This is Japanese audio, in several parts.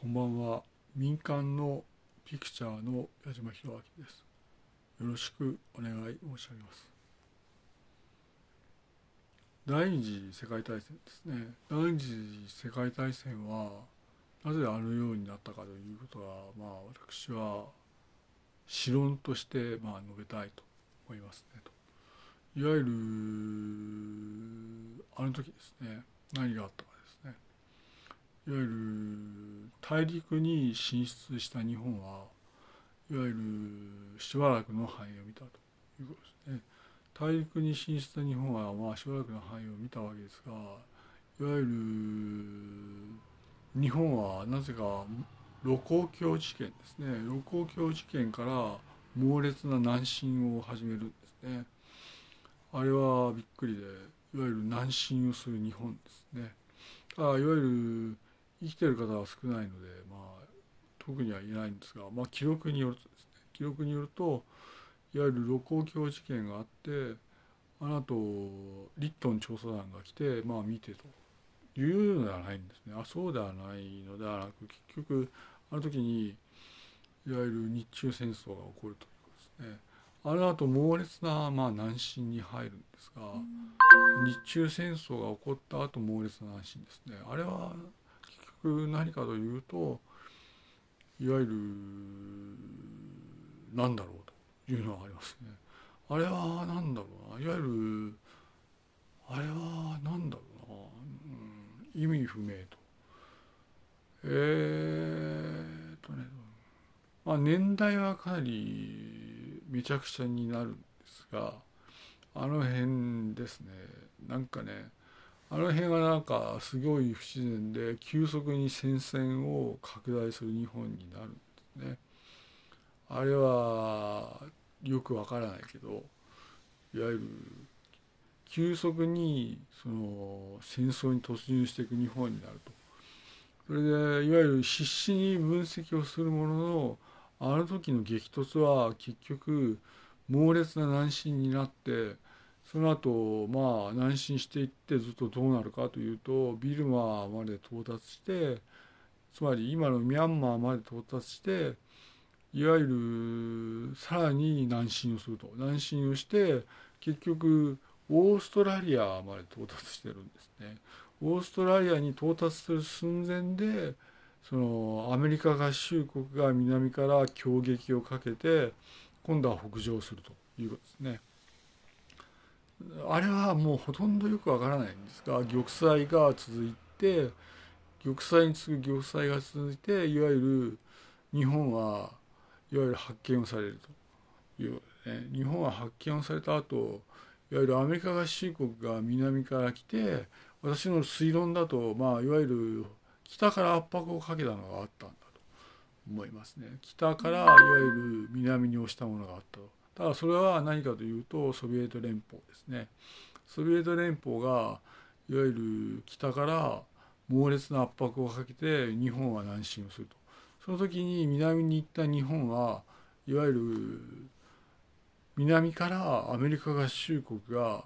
こんばんは。民間のピクチャーの矢島博明です。よろしくお願い申し上げます。第二次世界大戦ですね。第二次世界大戦はなぜあのようになったかということはまあ私は史論としてまあ述べたいと思いますねと。いわゆるあの時ですね何があったかいわゆる大陸に進出した日本はいわゆるしばらくの範囲を見たということですね。大陸に進出した日本はまあしばらくの範囲を見たわけですがいわゆる日本はなぜか盧溝橋事件ですね。盧溝橋事件から猛烈な南進を始めるんですね。あれはびっくりでいわゆる南進をする日本ですね。あいわゆる生きてる方は少ないので、まあ、特にはいないんですが、まあ、記録によるとですね。記録によるといわゆる盧溝橋事件があってあの後リットン調査団が来て、まあ、見てと。いうのではないんですね。あそうではないのではなく結局あの時にいわゆる日中戦争が起こるということですね。あの後猛烈な、まあ、南進に入るんですが、日中戦争が起こった後猛烈な南進ですね。あれは何かというといわゆるなんだろうというのがありますね。あれは何だろうないわゆるあれは何だろうな、うん、意味不明と。えー、っとねまあ年代はかなりめちゃくちゃになるんですがあの辺ですねなんかねあの辺がなんかすごい不自然で急速に戦線を拡大する日本になるんですね。あれはよくわからないけどいわゆる急速にその戦争に突入していく日本になると。それでいわゆる必死に分析をするもののあの時の激突は結局猛烈な南進になってその後まあ南進していってずっとどうなるかというとビルマまで到達してつまり今のミャンマーまで到達していわゆるさらに南進をすると南進をして結局オーストラリアまで到達してるんですね。オーストラリアに到達する寸前でそのアメリカ合衆国が南から攻撃をかけて今度は北上するということですね。あれはもうほとんどよくわからないんですが玉砕が続いて玉砕に次ぐ玉砕が続いていわゆる日本はいわゆる発見をされるという、ね、日本は発見をされた後いわゆるアメリカ合衆国が南から来て私の推論だと、まあ、いわゆる北から圧迫をかけたのがあったんだと思いますね北からいわゆる南に押したものがあったと。ただそれは何かというとソビエト連邦ですね。ソビエト連邦がいわゆる北から猛烈な圧迫をかけて日本は南進をすると。その時に南に行った日本はいわゆる南からアメリカ合衆国が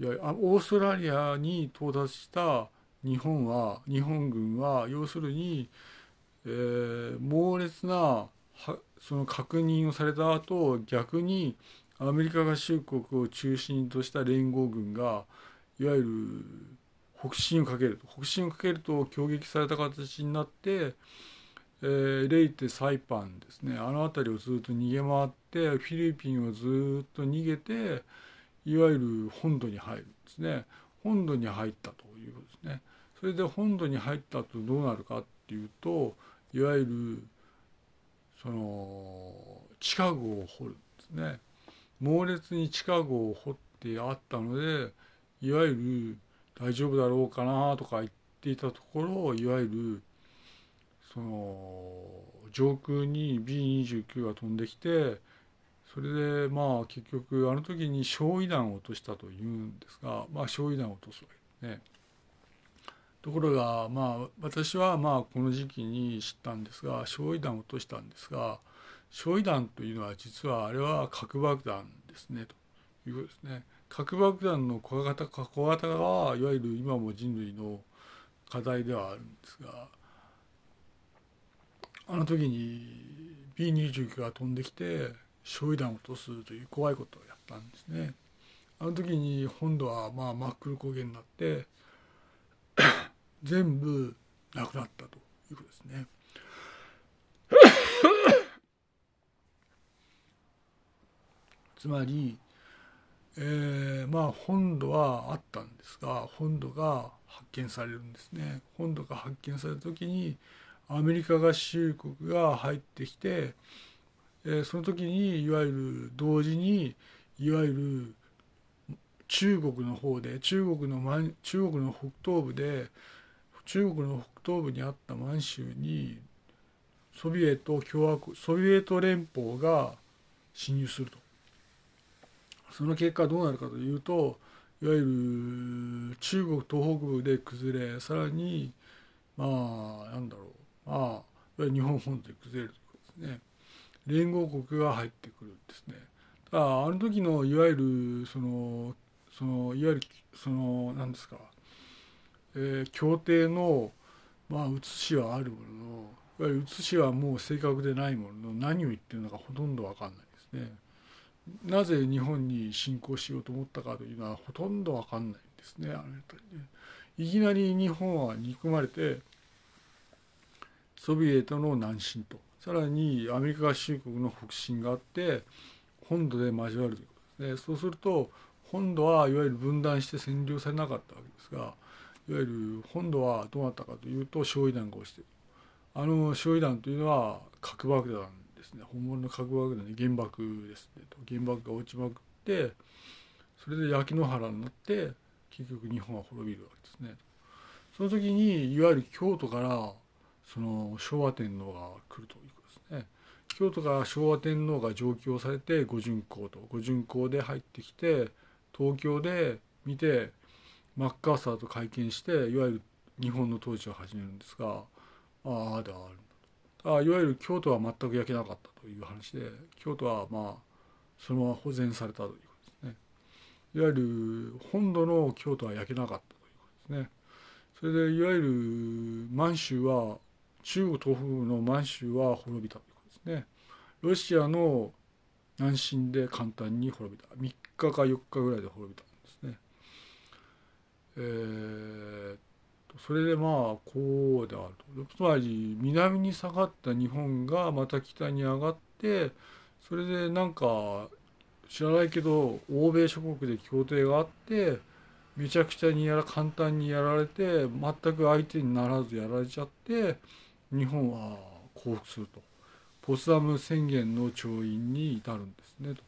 いやオーストラリアに到達した日本は日本軍は要するに、えー、猛烈なその確認をされた後逆にアメリカ合衆国を中心とした連合軍がいわゆる北進をかけると北進をかけると攻撃された形になって、えー、レイテ・サイパンですね。あの辺りをずっと逃げ回ってフィリピンをずっと逃げていわゆる本土に入るんですね。本土に入ったということですね。それで本土に入ったとどうなるかっていうといわゆるその地下壕を掘るんですね猛烈に地下壕を掘ってあったのでいわゆる大丈夫だろうかなとか言っていたところいわゆるその上空に B29 が飛んできてそれでまあ結局あの時に焼夷弾を落としたというんですがまあ焼夷弾を落とすわけですね。ところがまあ私はまあこの時期に知ったんですが焼夷弾を落としたんですが焼夷弾というのは実はあれは核爆弾ですねということですね。核爆弾の小型化小型化はいわゆる今も人類の課題ではあるんですがあの時に B29 が飛んできて焼夷弾を落とすという怖いことをやったんですね。あの時に本土はまあ真っ黒焦げになって全部なくなったということですね。つまり、えー、まあ本土はあったんですが本土が発見されるんですね。本土が発見された時にアメリカ合衆国が入ってきて、えー、その時にいわゆる同時にいわゆる中国の方で中国の中国の北東部で中国の北東部にあった満州にソビエト共和国ソビエト連邦が侵入すると。その結果どうなるかというといわゆる中国東北部で崩れさらにまあなんだろう。まあ日本本土で崩れるということですね。連合国が入ってくるんですね。ただあの時のいわゆるそのそのいわゆるその何ですか、えー、協定のまあ写しはあるもののいわゆる写しはもう正確でないものの何を言ってるのかほとんど分かんないですね。なぜ日本に侵攻しようと思ったかというのはほとんど分かんないんですね。あのねいきなり日本は憎まれてソビエトの南進とさらにアメリカ合衆国の北進があって本土で交わるということですね。そうすると本土はいわゆる分断して占領されなかったわけですがいわゆる本土はどうなったかというと焼夷弾が落ちているあの焼夷弾というのは核爆弾ですね本物の核爆弾で原爆ですね原爆が落ちまくってそれで焼き野原になって結局日本は滅びるわけですね。その時にいわゆる京都からその昭和天皇が来るということですね。京都から昭和天皇が上京されて五巡公と五巡公で入ってきて東京で見てマッカーサーと会見していわゆる日本の統治を始めるんですがああであるんだとあいわゆる京都は全く焼けなかったという話で京都はまあそのまま保全されたということですね。いわゆる本土の京都は焼けなかったということですね。それでいわゆる満州は中国東北部の満州は滅びたということですね。ロシアの南進で簡単に滅びた。3日か4日ぐらいで滅びた。えー、それでまあこうであるとつまり南に下がった日本がまた北に上がってそれでなんか知らないけど欧米諸国で協定があってめちゃくちゃにやら簡単にやられて全く相手にならずやられちゃって日本は降伏するとポツダム宣言の調印に至るんですねと。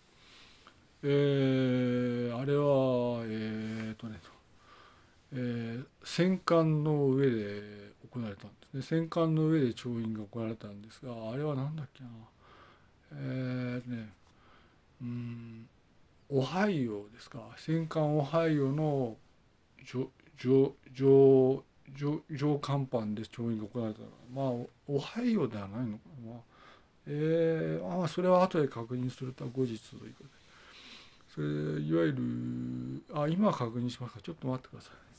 えー、あれはえー、っとねとえー、戦艦の上で行われたんですね。戦艦の上で調印が行われたんですがあれは何だっけな。えー、ねうんオハイオですか。戦艦オハイオの上上上上上甲板で調印が行われたまあオハイオではないのかな、まあ、えー、あそれは後で確認すると後日ということで。それいわゆるあ今確認しますか。ちょっと待ってください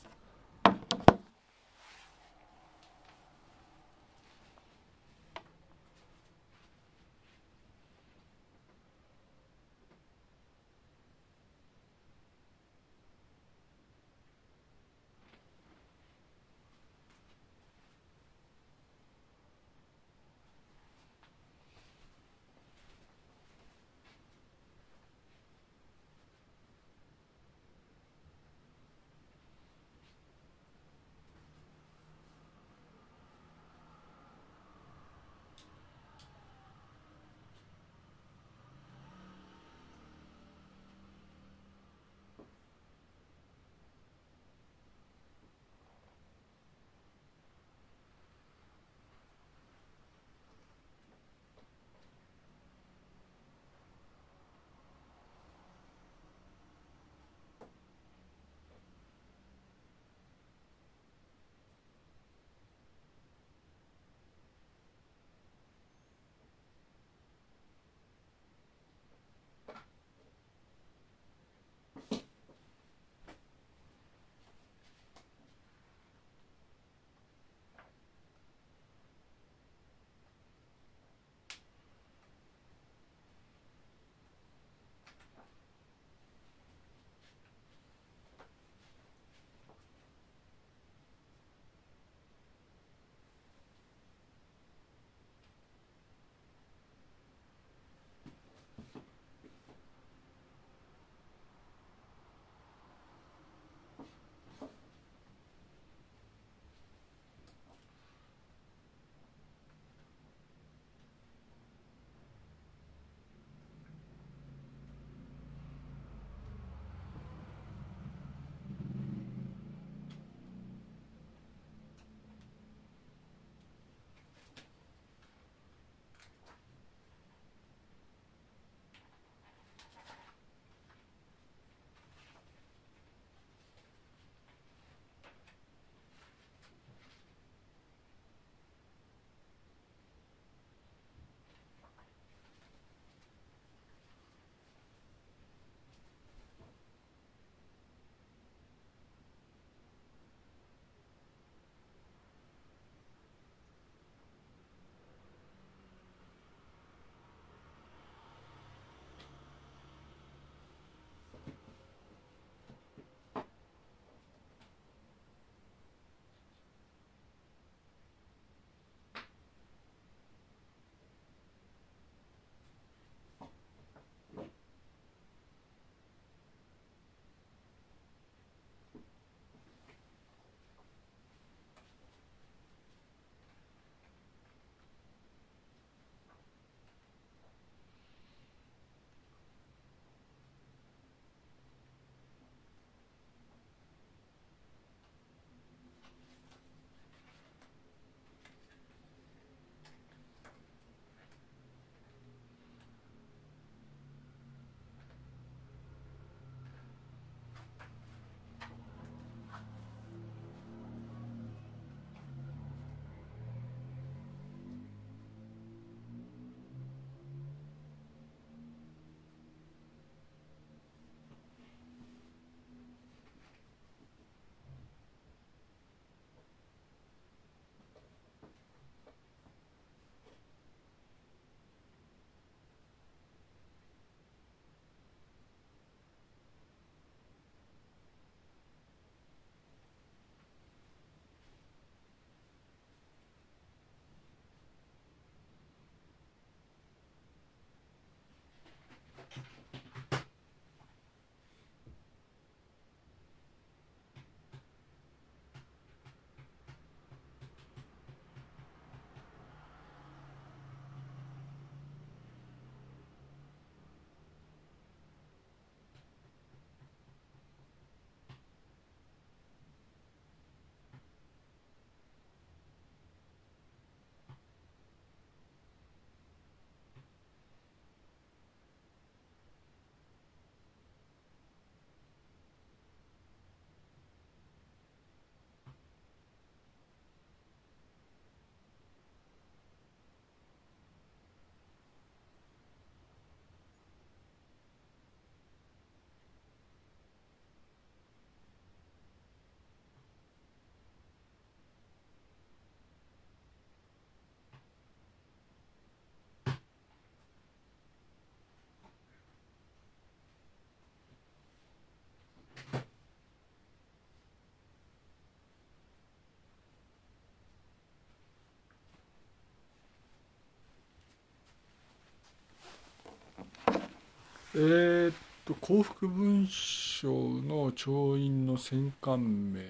えー、っと幸福文章の調印の戦艦名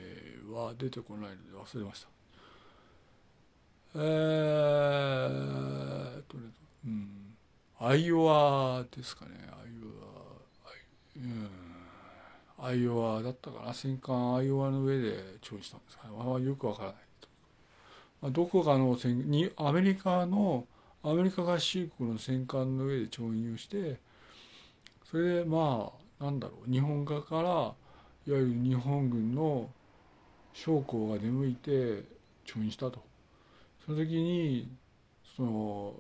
は出てこないので忘れました。えー、とねうん。アイオワですかね。アイオワうん。アイオワだったかな。戦艦アイオワの上で調印したんですかね、まあ、よくわからない。まあ、どこかの戦にアメリカのアメリカ合衆国の戦艦の上で調印をしてそれでまあなんだろう日本側からいわゆる日本軍の将校が出向いて調印したと。その時にその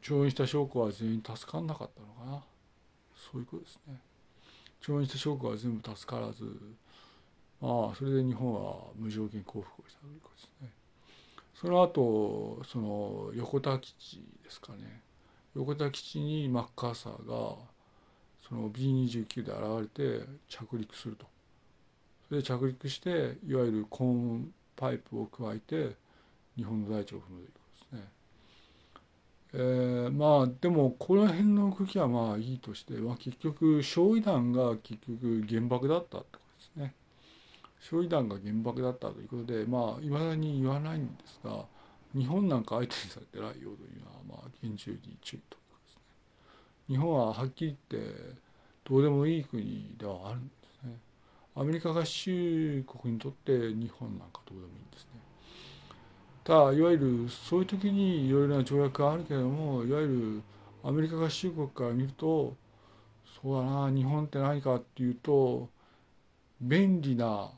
調印した将校は全員助かんなかったのかな。そういうことですね。調印した将校は全部助からずまあそれで日本は無条件降伏をしたということですね。その後その横田基地ですかね。横田基地にマッカーサーがその B29 で現れて着陸するとそれで着陸していわゆるコーンパイプを加えて日本の大地を踏むということですね。えー、まあでもこの辺の動きはまあいいとして、まあ、結局焼夷弾が結局原爆だったってことですね。焼夷弾が原爆だったということでまあいまだに言わないんですが日本なんか相手にされてないようというのはまあ厳重に注意と。日本ははっきり言ってどうでもいい国ではあるんですね。アメリカ合衆国にとって日本なんかどうでもいいんですね。ただいわゆるそういう時にいろいろな条約があるけれどもいわゆるアメリカ合衆国から見るとそうだな日本って何かっていうと便利な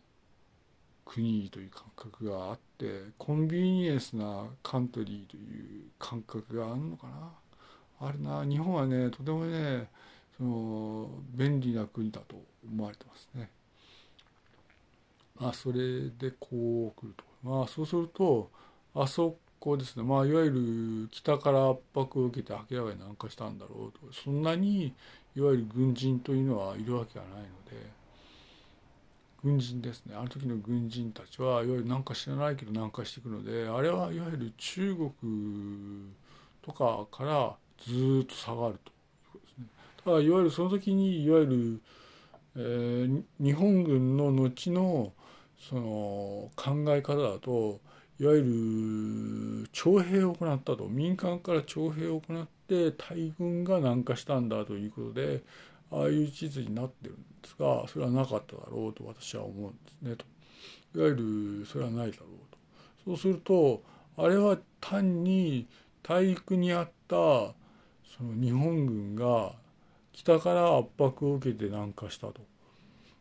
国という感覚があってコンビニエンスなカントリーという感覚があるのかなあるな日本はねとてもねその便利な国だと思われてますね。まあそれでこう来ると。まあそうするとあそこですね。まあいわゆる北から圧迫を受けて明らかに南下したんだろうと。そんなにいわゆる軍人というのはいるわけがないので。軍人ですね。あの時の軍人たちはいわゆる南下知らないけど南下していくのであれはいわゆる中国とかからずっと下がると。いうことですね。ただいわゆるその時にいわゆる、えー、日本軍の後のその考え方だといわゆる徴兵を行ったと。民間から徴兵を行って大軍が南下したんだということでああいう地図になってるんですがそれはなかっただろうと私は思うんですねと。いわゆるそれはないだろうと。そうするとあれは単に大陸にあったその日本軍が北から圧迫を受けて南下したと。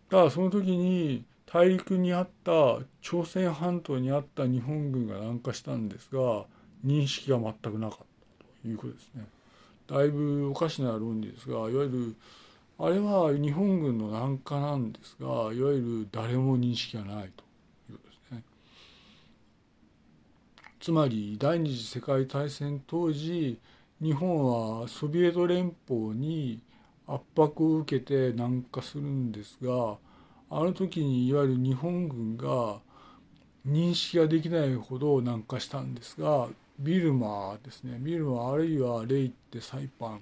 だからその時に大陸にあった朝鮮半島にあった日本軍が南下したんですが認識が全くなかったということですね。だいぶおかしな論理ですがいわゆるあれは日本軍の南下なんですがいわゆる誰も認識がないということですね。つまり第二次世界大戦当時日本はソビエト連邦に圧迫を受けて南下するんですがあの時にいわゆる日本軍が認識ができないほど南下したんですがビルマですね。ビルマあるいはレイってサイパン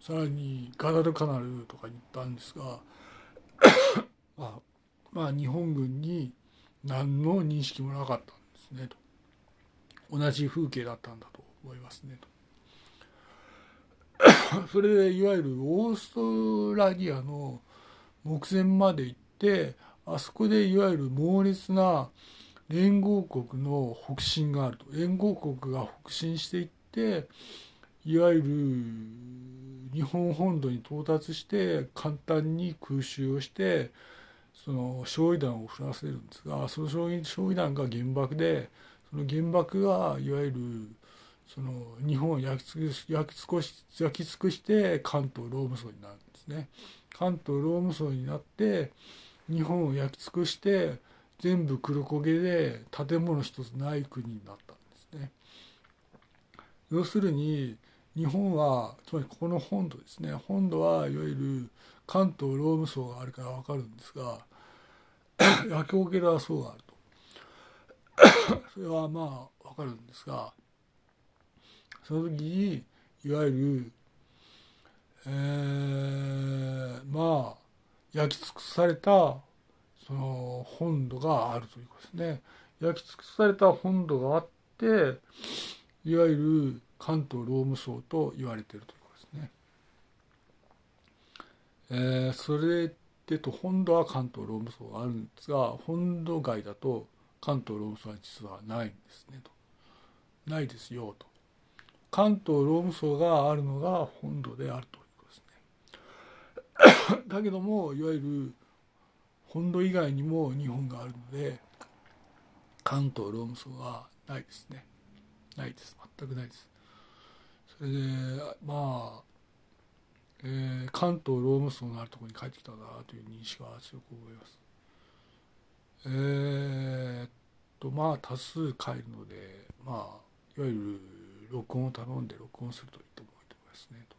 さらにガダルカナルとかに行ったんですが まあ、まあ日本軍に何の認識もなかったんですねと。同じ風景だったんだと思いますねと。それでいわゆるオーストラリアの目前まで行ってあそこでいわゆる猛烈な連合国の北進があると。連合国が北進していっていわゆる日本本土に到達して簡単に空襲をしてその焼夷弾を降らせるんですがその焼夷弾が原爆でその原爆がいわゆるその日本を焼き尽くし焼き尽くし焼き尽くして関東ローム層になるんですね。関東ローム層になって日本を焼き尽くして全部黒焦げで建物一つない国になったんですね。要するに日本はつまりここの本土ですね本土はいわゆる関東ローム層があるから分かるんですが焼き焦げは層があるとそれはまあ分かるんですがその時にいわゆる、えー、まあ焼き尽くされたその本土があるということですね焼き尽くされた本土があっていわゆる関東ローム層と言われているということですね。えー、それでと本土は関東ローム層があるんですが本土外だと関東ローム層は実はないんですねと。ないですよと。関東ローム層があるのが本土であるということですね。だけどもいわゆる本土以外にも日本があるので関東ローム層はないですね。ないです全くないですそれでまあ、えー、関東ローム層のあるところに帰ってきたなという認識は強く覚えますえー、っとまあ多数帰るのでまあいわゆる録音を頼んで録音するといいと思いますねと、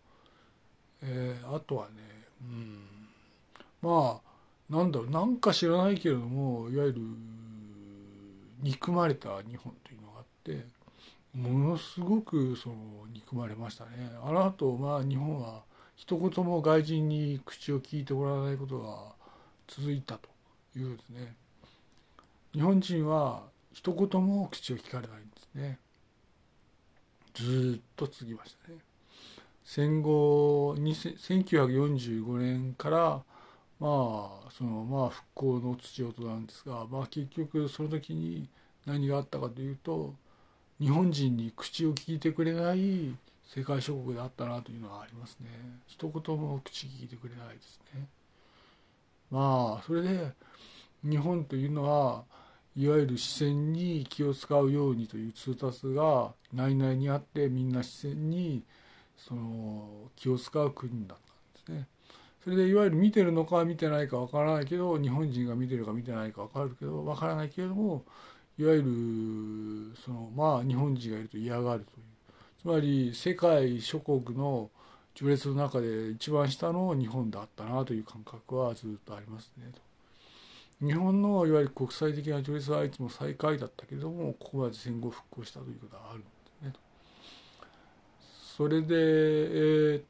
えー、あとはねうん。まあなんだろうなんか知らないけれどもいわゆる憎まれた日本というのがあってものすごくその憎まれましたね。あの後まあ日本は一言も外人に口を聞いてもらわないことが続いたというですね。日本人は一言も口を聞かれないんですね。ずっと続きましたね。戦後1945年からまあそのまあ復興の土音なんですがまあ結局その時に何があったかというと日本人に口を聞いてくれない世界諸国であったなというのはありますね。一言も口聞いてくれないですね。まあそれで日本というのはいわゆる視線に気を使うようにという通達が内々にあってみんな視線にその気を使う国だったんですねそれでいわゆる見てるのか見てないかわからないけど日本人が見てるか見てないかわかるけどわからないけれどもいわゆるそのまあ日本人がいると嫌がるというつまり世界諸国の序列の中で一番下の日本だったなという感覚はずっとありますねと。日本のいわゆる国際的な序列はいつも最下位だったけれどもここまで戦後復興したということがあるんですね。それでえー、っ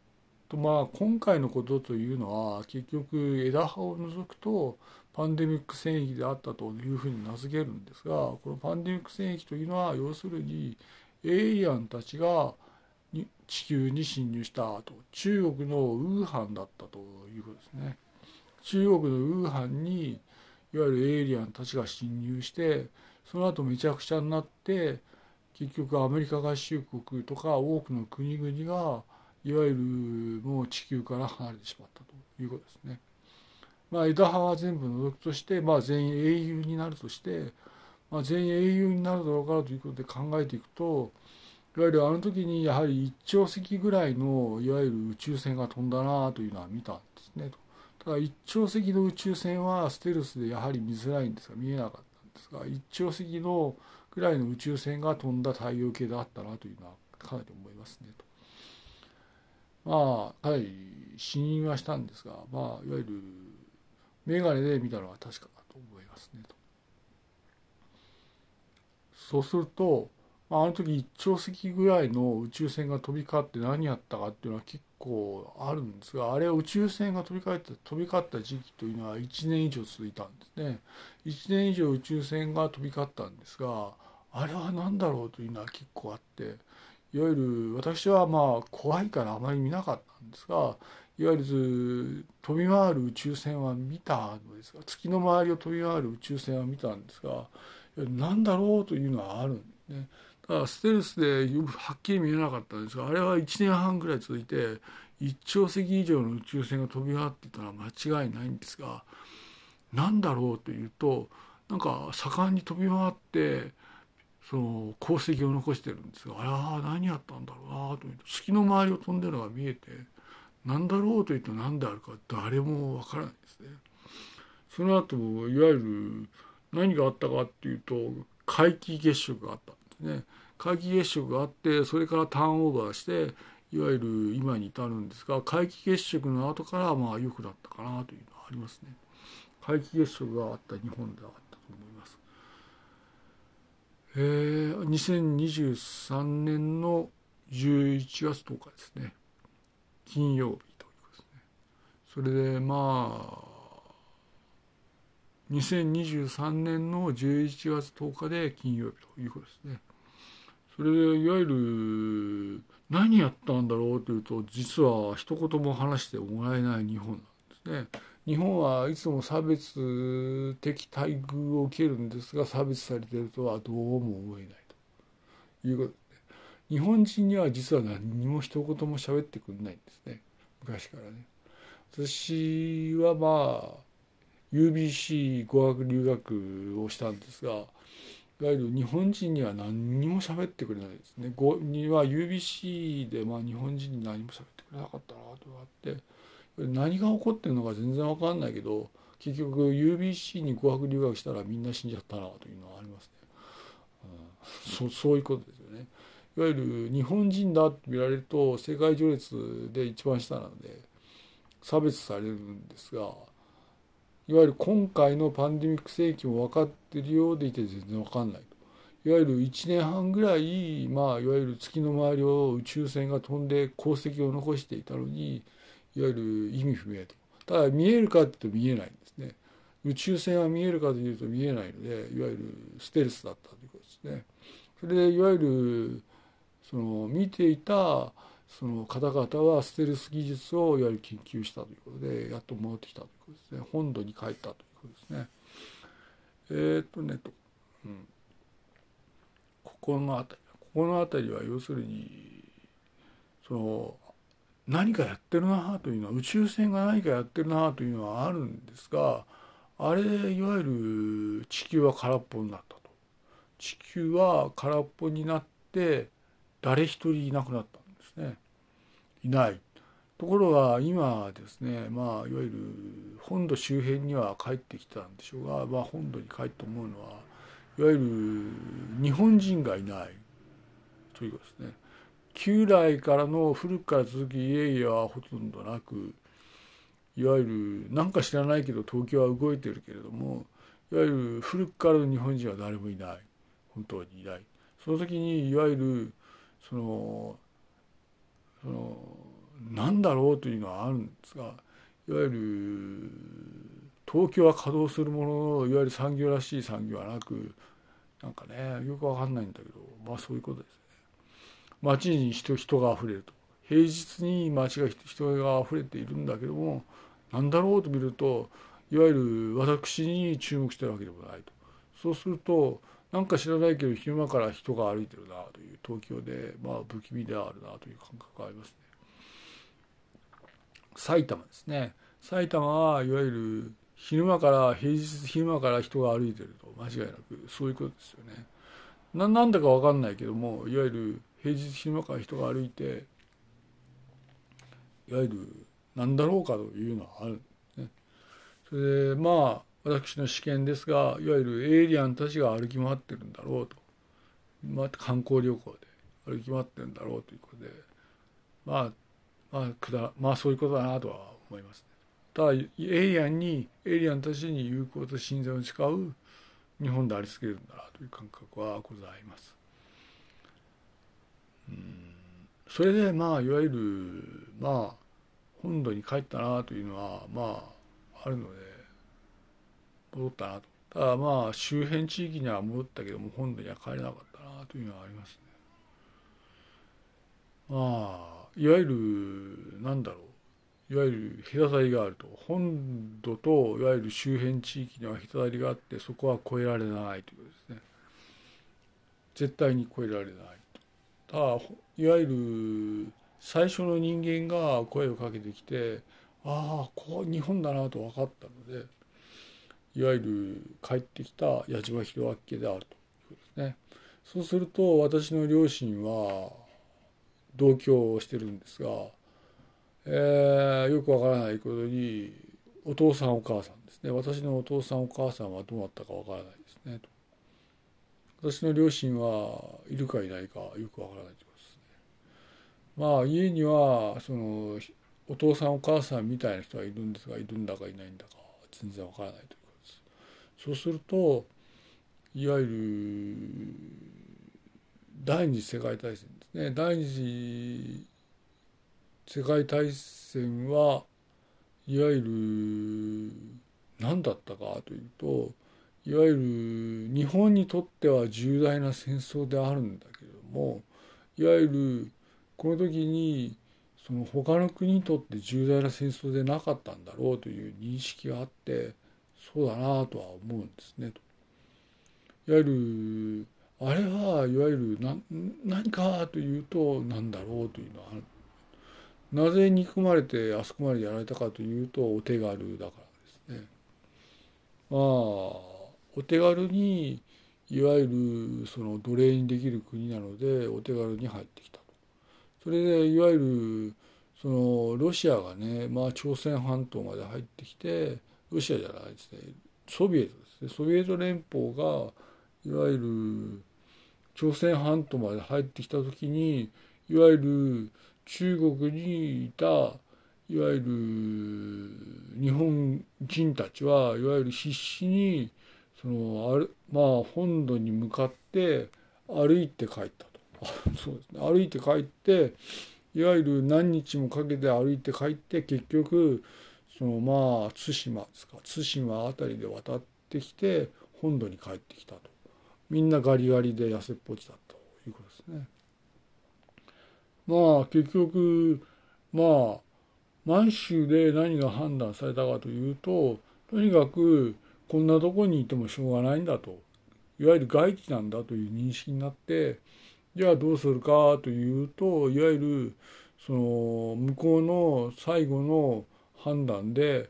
とまあ今回のことというのは結局枝葉を除くとパンデミック戦役であったというふうに名付けるんですがこのパンデミック戦役というのは要するにエイリアンたちが地球に侵入した後中国のウーハンだったということですね。中国のウーハンにいわゆるエイリアンたちが侵入してその後めちゃくちゃになって結局アメリカ合衆国とか多くの国々がいわゆるもう地球から離れてしまったということですね。まあ、枝葉は全部除くとして、まあ、全員英雄になるとして、まあ、全員英雄になるだろうかということで考えていくといわゆるあの時にやはり一兆隻ぐらいのいわゆる宇宙船が飛んだなというのは見たんですねただ一兆隻の宇宙船はステルスでやはり見づらいんですが見えなかったんですが一兆隻のぐらいの宇宙船が飛んだ太陽系であったなというのはかなり思いますねと。まあかなり死因はしたんですがまあいわゆる眼鏡で見たのは確かだと思いますねと。そうするとあの時1兆隻ぐらいの宇宙船が飛び交って何やったかっていうのは結構あるんですがあれは宇宙船が飛び交って飛び交った時期というのは1年以上続いたんですね。1年以上宇宙船が飛び交ったんですがあれは何だろうというのは結構あっていわゆる私はまあ怖いからあまり見なかったんですがいわゆる飛び回る宇宙船は見たのですが月の周りを飛び回る宇宙船は見たんですが何だろうというのはあるんですね。だからステルスではっきり見えなかったんですがあれは1年半ぐらい続いて1兆隻以上の宇宙船が飛び回っていたのは間違いないんですが何だろうというとなんか盛んに飛び回ってその功績を残してるんですがあれは何やったんだろうなと思って月の周りを飛んでるのが見えて何だろうと言って何であるか誰もわからないですね。その後いわゆる何があったかっていうと皆既月食があったね。皆既月食があってそれからターンオーバーしていわゆる今に至るんですが皆既月食の後からまあ良くなったかなというのはありますね。皆既月食があった日本ではあったと思います。えー、2023年の11月10日ですね。金曜日ということですねそれでまあ2023年の11月10日で金曜日ということですね。それでいわゆる何やったんだろうというと実は一言も話してもらえない日本なんですね。日本はいつも差別的待遇を受けるんですが差別されてるとはどうも思えないということで。日本人には実は何も一言も喋ってくれないんですね昔からね。私はまあ UBC 語学留学をしたんですがいわゆる日本人には何にも喋ってくれないですね。には UBC でまあ日本人に何も喋ってくれなかったなとかあって何が起こってるのか全然わかんないけど結局 UBC に語学留学したらみんな死んじゃったなというのはありますね。うん、そそういうことですよね。いわゆる日本人だって見られると世界序列で一番下なので差別されるんですがいわゆる今回のパンデミック世紀も分かってるようでいて全然分かんない。いわゆる1年半ぐらい、まあ、いわゆる月の周りを宇宙船が飛んで功績を残していたのにいわゆる意味不明と。ただ見えるかって言うと見えないんですね。宇宙船は見えるかというと見えないのでいわゆるステルスだったということですね。それでいわゆるその見ていたその方々はステルス技術をいわゆる研究したということでやっと戻ってきたということですね。本土に帰ったということですね。えー、っとねと、うん、ここの辺りここの辺りは要するにその何かやってるなというのは宇宙船が何かやってるなというのはあるんですがあれいわゆる地球は空っぽになったと。地球は空っぽになって誰一人いなくなったんですね。いない。ところが今ですねまあいわゆる本土周辺には帰ってきたんでしょうが、まあ、本土に帰って思うのはいわゆる日本人がいないということですね。旧来からの古くから続き家々はほとんどなくいわゆる何か知らないけど東京は動いてるけれどもいわゆる古くからの日本人は誰もいない。本当にいない。その時にいわゆるそのその何だろうというのはあるんですがいわゆる東京は稼働するもののいわゆる産業らしい産業はなくなんかねよくわかんないんだけどまあそういうことですね。街に人人が溢れると平日に街が人が溢れているんだけども何だろうと見るといわゆる私に注目してるわけでもないとそうするとなんか知らないけど昼間から人が歩いてるなという東京でまあ不気味であるなという感覚がありますね。埼玉ですね埼玉はいわゆる昼間から平日昼間から人が歩いてると間違いなくそういうことですよね。ななんだか分かんないけどもいわゆる平日昼間から人が歩いていわゆる何だろうかというのはあるんですね。それでまあ私の試験ですがいわゆるエイリアンたちが歩き回ってるんだろうと、まあ、観光旅行で歩き回ってるんだろうということでまあまあくだまあそういうことだなとは思いますね。ただエイリアンにエイリアンたちに友好と親善を誓う日本でありつけるんだなという感覚はございます。うんそれでまあいわゆるまあ本土に帰ったなというのはまああるので戻ったなとただまあ周辺地域には戻ったけども本土には帰れなかったなというのはありますね。まあいわゆるなんだろういわゆる隔たりがあると本土といわゆる周辺地域には隔たりがあってそこは越えられないということですね絶対に越えられないとただいわゆる最初の人間が声をかけてきてああここ日本だなと分かったのでいわゆる帰ってきた矢島弘明であるということですね。そうすると私の両親は同居をしてるんですが、えー、よくわからないことにお父さんお母さんですね。私のお父さんお母さんはどうなったかわからないですね。私の両親はいるかいないかよくわからないということですね。まあ家にはそのお父さんお母さんみたいな人はいるんですがいるんだかいないんだか全然わからないという。そうするといわゆる第二次世界大戦ですね。第二次世界大戦はいわゆる何だったかというといわゆる日本にとっては重大な戦争であるんだけれどもいわゆるこの時にその他の国にとって重大な戦争でなかったんだろうという認識があってそうだなとは思うんですね。いわゆるあれはいわゆる何かというと何だろうというのはなぜ憎まれてあそこまでやられたかというとお手軽だからですね。まあお手軽にいわゆるその奴隷にできる国なのでお手軽に入ってきたと。それでいわゆるそのロシアがね、まあ、朝鮮半島まで入ってきてロシアじゃないですね。ソビエトですね。ソビエト連邦がいわゆる朝鮮半島まで入ってきた時にいわゆる中国にいたいわゆる日本人たちはいわゆる必死にそのあるまあ本土に向かって歩いて帰ったと。そうですね。歩いて帰っていわゆる何日もかけて歩いて帰って結局そのまあ対馬ですか。対馬辺りで渡ってきて本土に帰ってきたと。みんなガリガリで痩せっぽちだということですね。まあ結局まあ満州で何が判断されたかというととにかくこんなとこにいてもしょうがないんだと。いわゆる外地なんだという認識になってじゃあどうするかというといわゆるその向こうの最後の判断で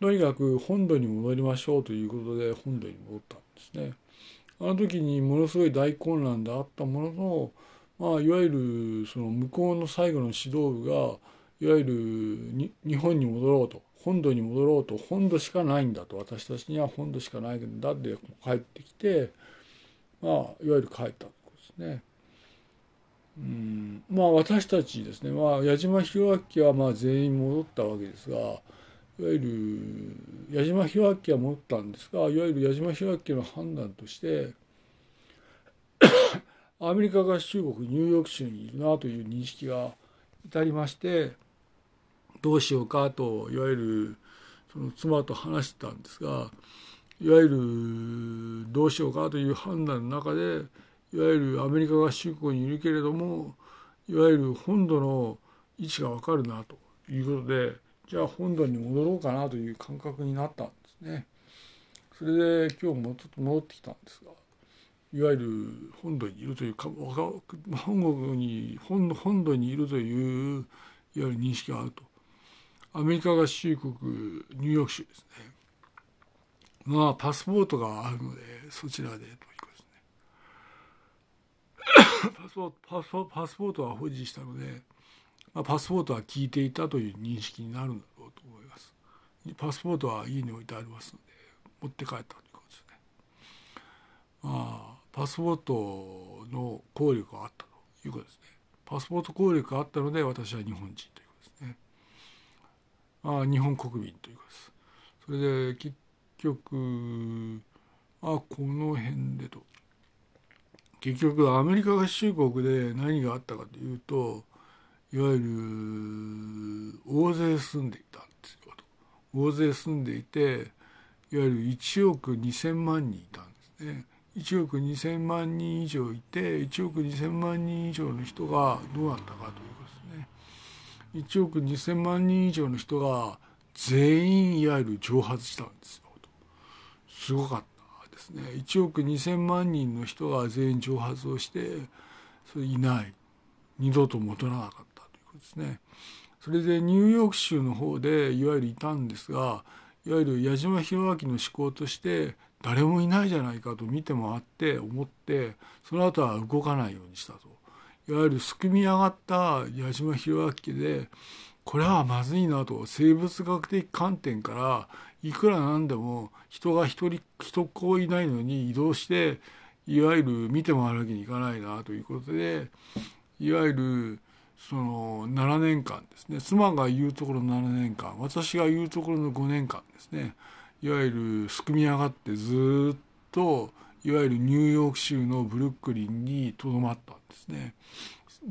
とにかく本土に戻りましょうということで本土に戻ったんですね。あの時にものすごい大混乱であったもののまあ、いわゆるその向こうの最後の指導部がいわゆる日本に戻ろうと本土に戻ろうと本土しかないんだと私たちには本土しかないんだって帰ってきて、まあ、いわゆる帰ったとですね。うん。まあ私たちですね、まあ、矢島弘明はまあ全員戻ったわけですがいわゆる矢島弘明は戻ったんですがいわゆる矢島弘明の判断として アメリカ合衆国ニューヨーク州にいるなという認識が至りましてどうしようかといわゆるその妻と話してたんですがいわゆるどうしようかという判断の中でいわゆるアメリカ合衆国にいるけれどもいわゆる本土の位置が分かるなということでじゃあ本土に戻ろうかなという感覚になったんですね。それで今日もちょっと戻ってきたんですがいわゆる本土にいるというか本国に本本土にいるといういわゆる認識があると。アメリカ合衆国ニューヨーク州ですね。まあパスポートがあるのでそちらでと。パスポパスポパスポートは保持したので、まあ、パスポートは聞いていたという認識になるんだろうと思いますパスポートは家に置いてありますので持って帰ったということですねまあパスポートの効力があったということですね。パスポート効力があったので私は日本人ということですね。あ日本国民ということです。それで結局あこの辺でと結局アメリカ合衆国で何があったかというといわゆる大勢住んでいたんですよと大勢住んでいていわゆる1億2,000万人いたんですね。1億2,000万人以上いて1億2,000万人以上の人がどうなったかということですね。1億2,000万人以上の人が全員いわゆる蒸発したんですよすごかったですね。1億2,000万人の人が全員蒸発をしてそれいない二度と戻らなかったということですね。それでニューヨーク州の方でいわゆるいたんですがいわゆる矢島弘明の思考として誰もいないじゃないかと見て回って思ってその後は動かないようにしたといわゆるすくみ上がった矢島弘明でこれはまずいなと生物学的観点からいくらなんでも人が一人一子いないのに移動していわゆる見て回るわけにいかないなということでいわゆるその7年間ですね妻が言うところの7年間私が言うところの5年間ですねいわゆるすくみ上がってずっといわゆるニューヨーク州のブルックリンにとどまったんですね。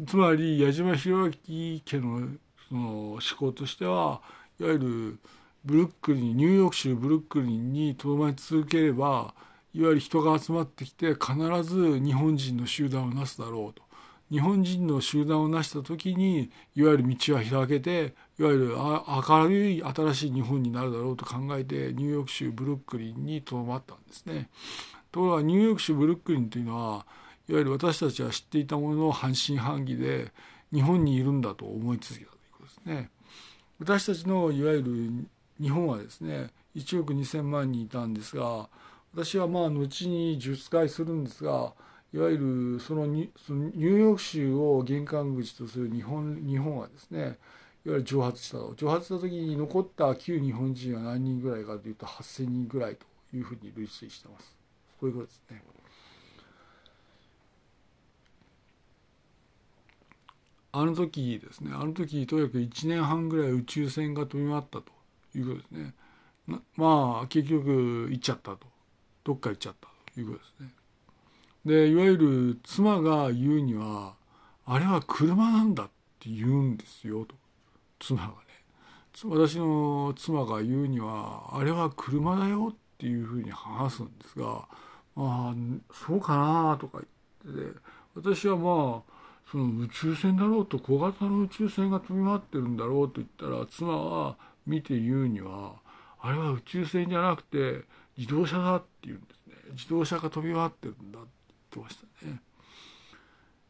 つまり矢島弘明家のその思考としてはいわゆるブルックリンニューヨーク州ブルックリンにとどまり続ければいわゆる人が集まってきて必ず日本人の集団をなすだろうと日本人の集団をなした時にいわゆる道は開けていわゆる明るい新しい日本になるだろうと考えてニューヨーク州ブルックリンにとどまったんですね。ところがニューヨーク州ブルックリンというのはいわゆる私たちは知っていたものの半信半疑で日本にいるんだと思い続けたということですね。私たちのいわゆる日本はですね1億2,000万人いたんですが私はまあ後に述回するんですがいわゆるそのニューヨーク州を玄関口とする日本日本はですねいわゆる蒸発したと蒸発した時に残った旧日本人は何人ぐらいかというと8,000人ぐらいというふうに類推してます。そういうことですね。あの時ですねあの時とにかく1年半ぐらい宇宙船が飛び回ったということですね。まあ結局行っちゃったと。どっか行っちゃったと。いうことですね。でいわゆる妻が言うにはあれは車なんだって言うんですよと。妻がね。私の妻が言うにはあれは車だよっていうふうに話すんですがまあそうかなとか言ってて私はまあその宇宙船だろうと小型の宇宙船が飛び回ってるんだろうと言ったら妻は見て言うにはあれは宇宙船じゃなくて自動車だって言うんですね自動車が飛び回ってるんだって言ってましたね。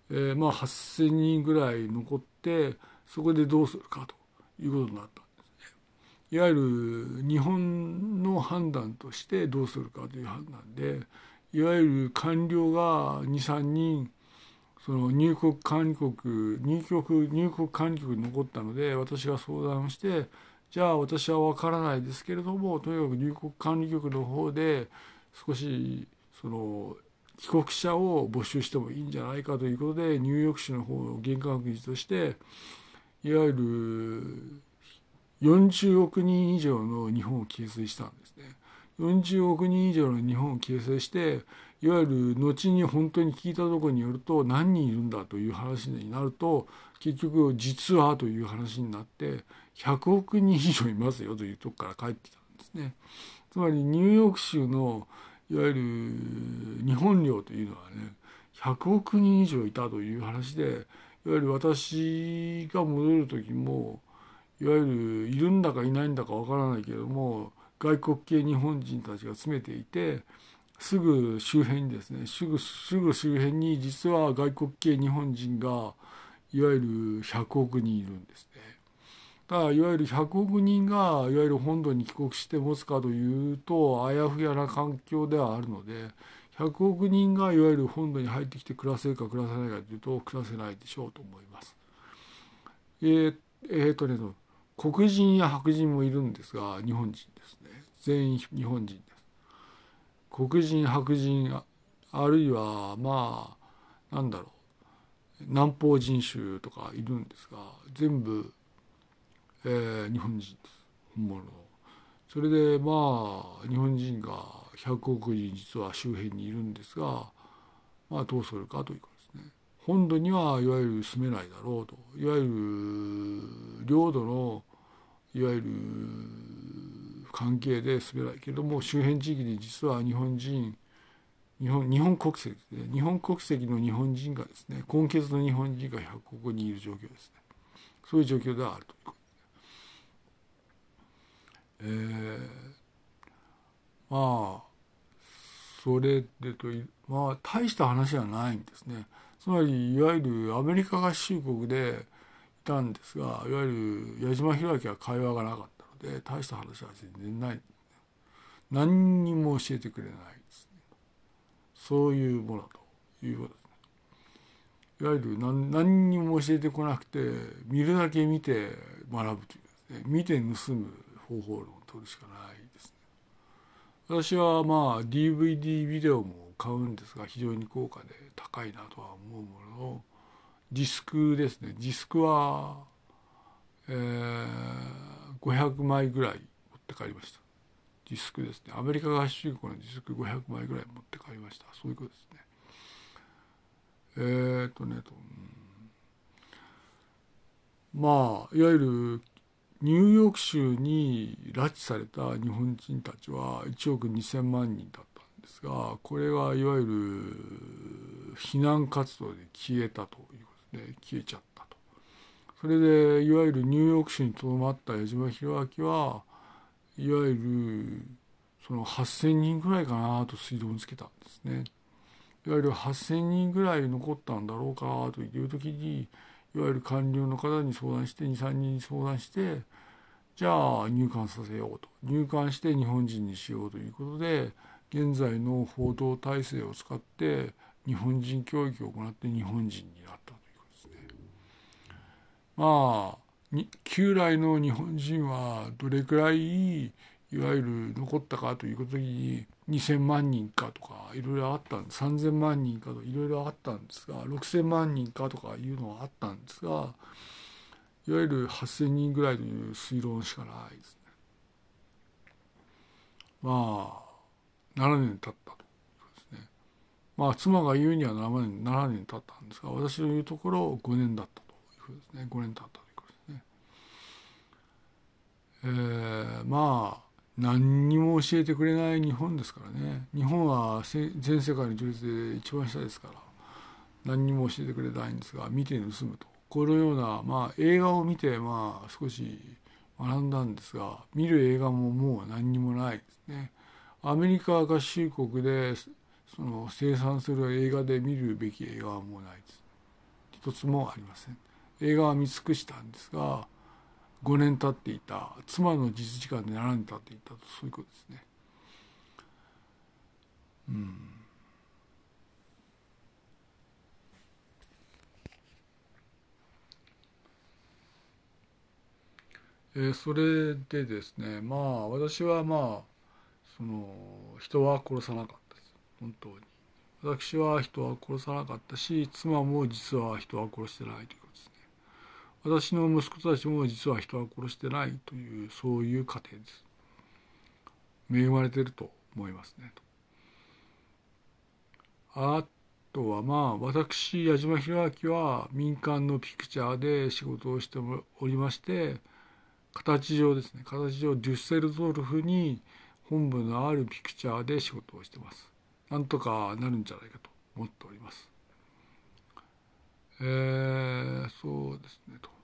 えー、まあ8,000人ぐらい残ってそこでどうするかということになったんですね。いわゆる日本の判断としてどうするかという判断でいわゆる官僚が23人その入国管理国入国入国管理局に残ったので私が相談をしてじゃあ私は分からないですけれどもとにかく入国管理局の方で少しその帰国者を募集してもいいんじゃないかということでニューヨーク市の方の玄関口としていわゆる40億人以上の日本を形成したんですね。40億人以上の日本を形成していわゆる後に本当に聞いたところによると何人いるんだという話になると結局実はという話になって100億人以上いますよというとこから帰ってきたんですね。つまりニューヨーク州のいわゆる日本領というのはね100億人以上いたという話でいわゆる私が戻る時もいわゆるいるんだかいないんだかわからないけれども外国系日本人たちが詰めていてすぐ周辺にですねすぐすぐ周辺に実は外国系日本人がいわゆる100億人いるんですね。だからいわゆる100億人がいわゆる本土に帰国して持つかというとあやふやな環境ではあるので100億人がいわゆる本土に入ってきて暮らせるか暮らせないかというと暮らせないでしょうと思います。えー、えー、とね黒人や白人もいるんですが日本人ですね。全員日本人です。黒人白人あるいはまあなんだろう。南方人種とかいるんですが全部、えー、日本人です本物それでまあ日本人が100億人実は周辺にいるんですがまあどうするかということですね。本土にはいわゆる住めないだろうと。いわゆる領土のいわゆる関係で滑らないけれども周辺地域に実は日本人日本日本国籍ですね。日本国籍の日本人がですね根血の日本人が100国にいる状況ですね。そういう状況ではあるということ。えー、まあそれでとまあ大した話はないんですね。つまりいわゆるアメリカ合衆国でいたんですがいわゆる矢島弘明は会話がなかったの。で大した話は全然ない何にも教えてくれないですねそういうものということですねいわゆる何何にも教えてこなくて見るだけ見て学ぶというですね見て盗む方法論を取るしかないですね。私はまあ DVD ビデオも買うんですが非常に高価で高いなとは思うもののディスクですね。ディスクはえー500枚ぐらい持って帰りました。ディスクですね。アメリカ合衆国のディスク500枚ぐらい持って帰りました。そういうことですね。えー、っとねと、まあいわゆるニューヨーク州に拉致された日本人たちは1億2,000万人だったんですがこれがいわゆる避難活動で消えたということで消えちゃったと。それでいわゆるニューヨーク州にとどまった矢島弘明はいわゆるその8,000人ぐらいかなと推論つけたんですね。いわゆる8,000人ぐらい残ったんだろうかという時にいわゆる官僚の方に相談して23人に相談してじゃあ入管させようと入管して日本人にしようということで現在の報道体制を使って日本人教育を行って日本人になったということですね。まあ旧来の日本人はどれくらいいわゆる残ったかということに2,000万人かとかいろいろあったんです3,000万人かといろいろあったんですが6,000万人かとかいうのはあったんですがいわゆる8,000人ぐらいという推論しかないですね。まあ7年経ったとですね。まあ妻が言うには7年 ,7 年経ったんですが私の言うところ5年だったというふうですね5年経ったということですね。えー、まあ何にも教えてくれない日本ですからね。日本は全世界の序列で一番下ですから。何にも教えてくれないんですが見て盗むと。このような、まあ、映画を見て、まあ、少し学んだんですが見る映画ももう何にもないですね。アメリカ合衆国でその生産する映画で見るべき映画はもうないです。一つもありません。映画は見尽くしたんですが5年経っていた。妻の実時間で7年経っていたとそういうことですね。うん。えー、それでですねまあ私はまあその人は殺さなかったです。本当に。私は人は殺さなかったし妻も実は人は殺してないという私の息子たちも実は人は殺してないというそういう家庭です。恵まれてると思いますね。あとはまあ私矢島弘明は民間のピクチャーで仕事をしておりまして形上ですね。形上デュッセルドルフに本部のあるピクチャーで仕事をしてます。なんとかなるんじゃないかと思っております。えー、そうですね。と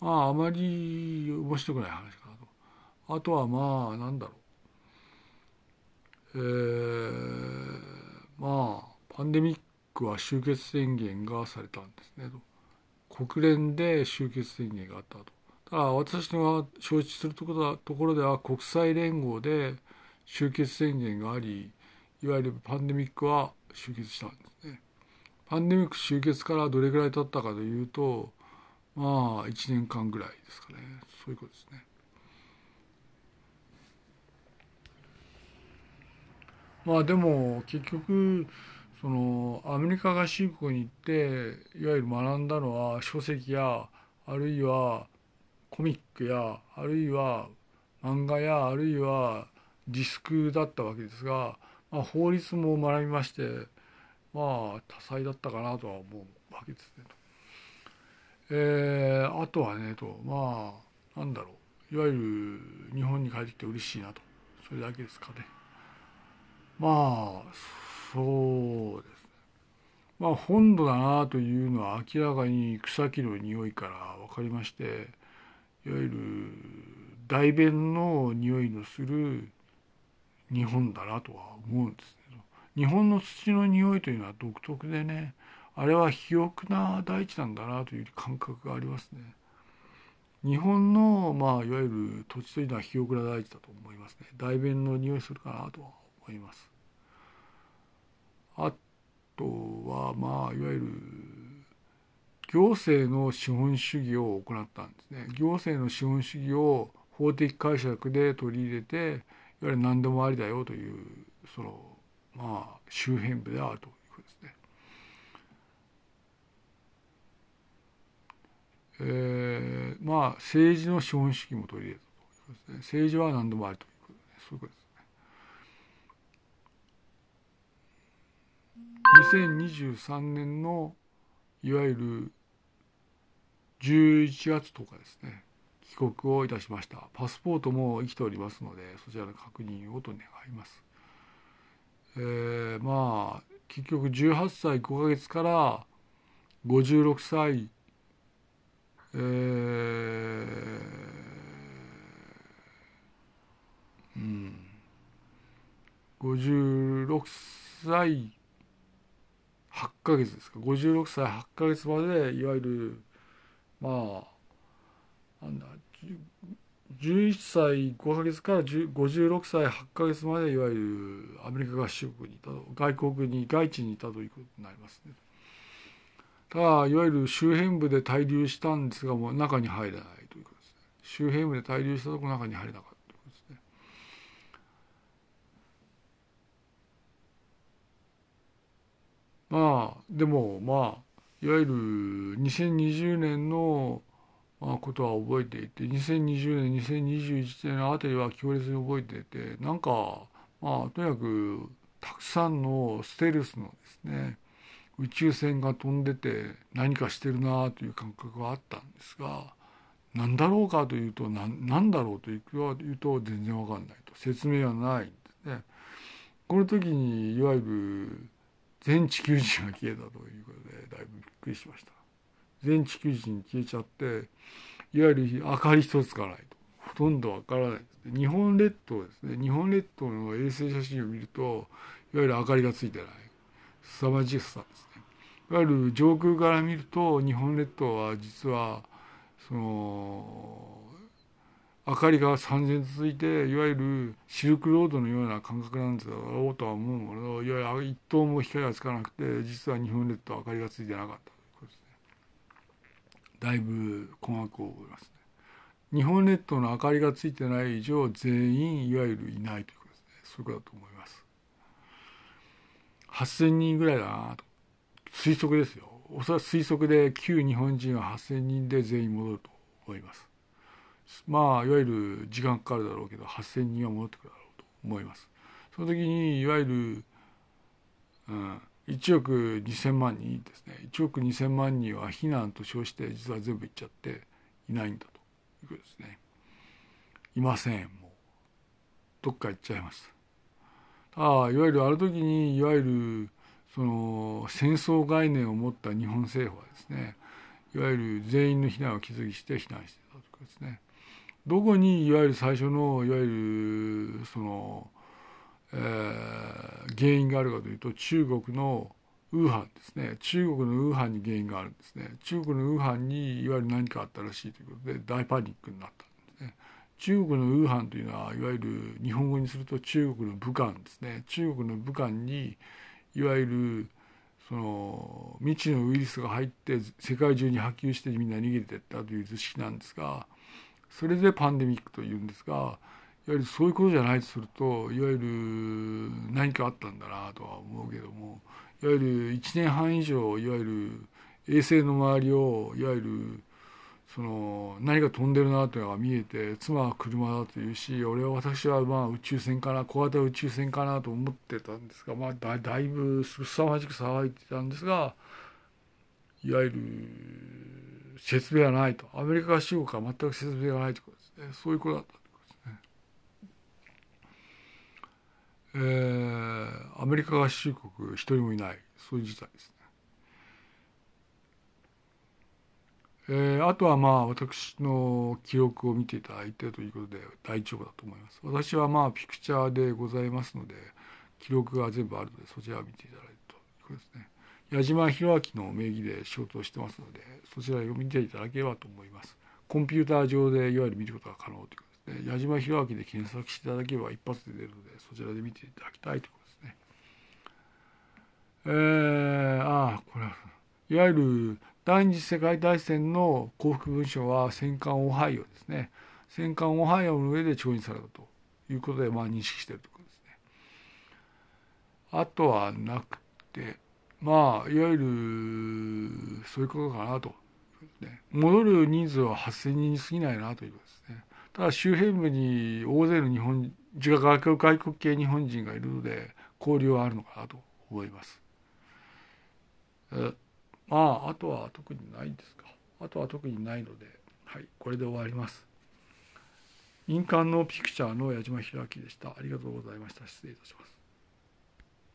まああまり面白くない話かなと。あとはまあなんだろう。えー、まあパンデミックは終結宣言がされたんですねと。国連で終結宣言があったと。ただ私が承知するところところでは国際連合で終結宣言がありいわゆるパンデミックは終結したんですね。パンデミック終結からどれぐらい経ったかというとまあ1年間ぐらいですかねそういうことですね。まあでも結局そのアメリカ合衆国に行っていわゆる学んだのは書籍やあるいはコミックやあるいは漫画やあるいはディスクだったわけですが、まあ、法律も学びましてまあ多彩だったかなとは思うわけですね。えー、あとはねとまあなんだろう。いわゆる日本に帰ってきて嬉しいなと。それだけですかね。まあそうですね。まあ本土だなというのは明らかに草木の匂いから分かりましていわゆる大便の匂いのする日本だなとは思うんですけど。日本の土の匂いというのは独特でねあれは肥沃な大地なんだなという感覚がありますね。日本の、まあ、いわゆる土地というのは肥沃な大地だと思いますね。大便の匂いするかなとは思います。あとは、まあ、いわゆる行政の資本主義を行ったんですね。行政の資本主義を法的解釈で取り入れて、いわゆる何でもありだよという、その、まあ、周辺部であるとえー、まあ政治の資本主義も取り入れたということですね。政治は何でもあるということですそういうことですね。2023年のいわゆる11月10日ですね。帰国をいたしました。パスポートも生きておりますのでそちらの確認をと願います。えー、まあ結局18歳5ヶ月から56歳えー、うん56歳8ヶ月ですか56歳8ヶ月までいわゆるまあなんだ11歳5ヶ月から56歳8ヶ月までいわゆるアメリカ合衆国にいたと外国に外地にいたということになりますね。ただいわゆる周辺部で滞留したんですがもう中に入れないということですね。周辺部で滞留したとこ中に入れなかったということですね。まあでもまあいわゆる2020年のまあ、ことは覚えていて2020年2021年のあたりは強烈に覚えていてなんかまあとにかくたくさんのステルスのですね宇宙船が飛んでて何かしてるなという感覚があったんですが何だろうかというと何だろうというと全然わかんないと。説明はないんですね。この時にいわゆる全地球人が消えたということでだいぶびっくりしました。全地球人消えちゃっていわゆる明かり一つつかないと。ほとんどわからないです日本列島ですね。日本列島の衛星写真を見るといわゆる明かりがついてない。凄まじさです。いわゆる上空から見ると日本列島は実はその明かりが三千続いていわゆるシルクロードのような感覚なんだろうとは思うもののいわゆる一灯も光がつかなくて実は日本列島明かりがついてなかっただいぶ困惑を覚えますね。日本列島の明かりがついてない以上全員いわゆるいないということですねそういうことだと思います。8,000人ぐらいだなと推測ですよ。おそらく推測で旧日本人は8,000人で全員戻ると思います。まあいわゆる時間かかるだろうけど8,000人は戻ってくるだろうと思います。その時にいわゆる、うん、1億2,000万人ですね。1億2,000万人は避難と称して実は全部行っちゃっていないんだということですね。いませんもう。どっか行っちゃいました。ああいわゆるある時にいわゆるその戦争概念を持った日本政府はですねいわゆる全員の避難を築きして避難してたということですね。どこにいわゆる最初のいわゆるそのえー、原因があるかというと中国のウーハンですね。中国のウーハンに原因があるんですね。中国のウーハンにいわゆる何かあったらしいということで大パニックになったんですね。中国のウーハンというのはいわゆる日本語にすると中国の武漢ですね。中国の武漢にいわゆるその未知のウイルスが入って世界中に波及してみんな逃げてったという図式なんですがそれでパンデミックというんですがやはりそういうことじゃないとするといわゆる何かあったんだなとは思うけどもいわゆる1年半以上いわゆる衛星の周りをいわゆるその何か飛んでるなというのが見えて妻は車だというし俺は私はまあ宇宙船かな小型宇宙船かなと思ってたんですが、まあ、だだいぶ凄まじく騒いでたんですがいわゆる説明はないと。アメリカ合衆国は全く説明がないということですね。そういうことだったえー、アメリカ合衆国一人もいない。そういう事態ですね。えー、あとはまあ私の記録を見ていただいてということで大丈夫だと思います。私はまあピクチャーでございますので記録が全部あるのでそちらを見ていただいてということですね。矢島弘明の名義で仕事をしてますのでそちらを見ていただければと思います。コンピューター上でいわゆる見ることが可能ということですね矢島弘明で検索していただければ一発で出るのでそちらで見ていただきたいということですね。えー、ああこれはいわゆる第二次世界大戦の降伏文書は戦艦オハイオですね戦艦オハイオの上で調印されたということでまあ認識してるとことですね。あとはなくてまあいわゆるそういうことかなと。ね戻る人数は8,000人に過ぎないなということですね。ただ周辺部に大勢の日本外国外国系日本人がいるので交流はあるのかなと思います。まああとは特にないんですか。あとは特にないのではいこれで終わります。印鑑のピクチャーの矢島弘明でした。ありがとうございました。失礼いたします。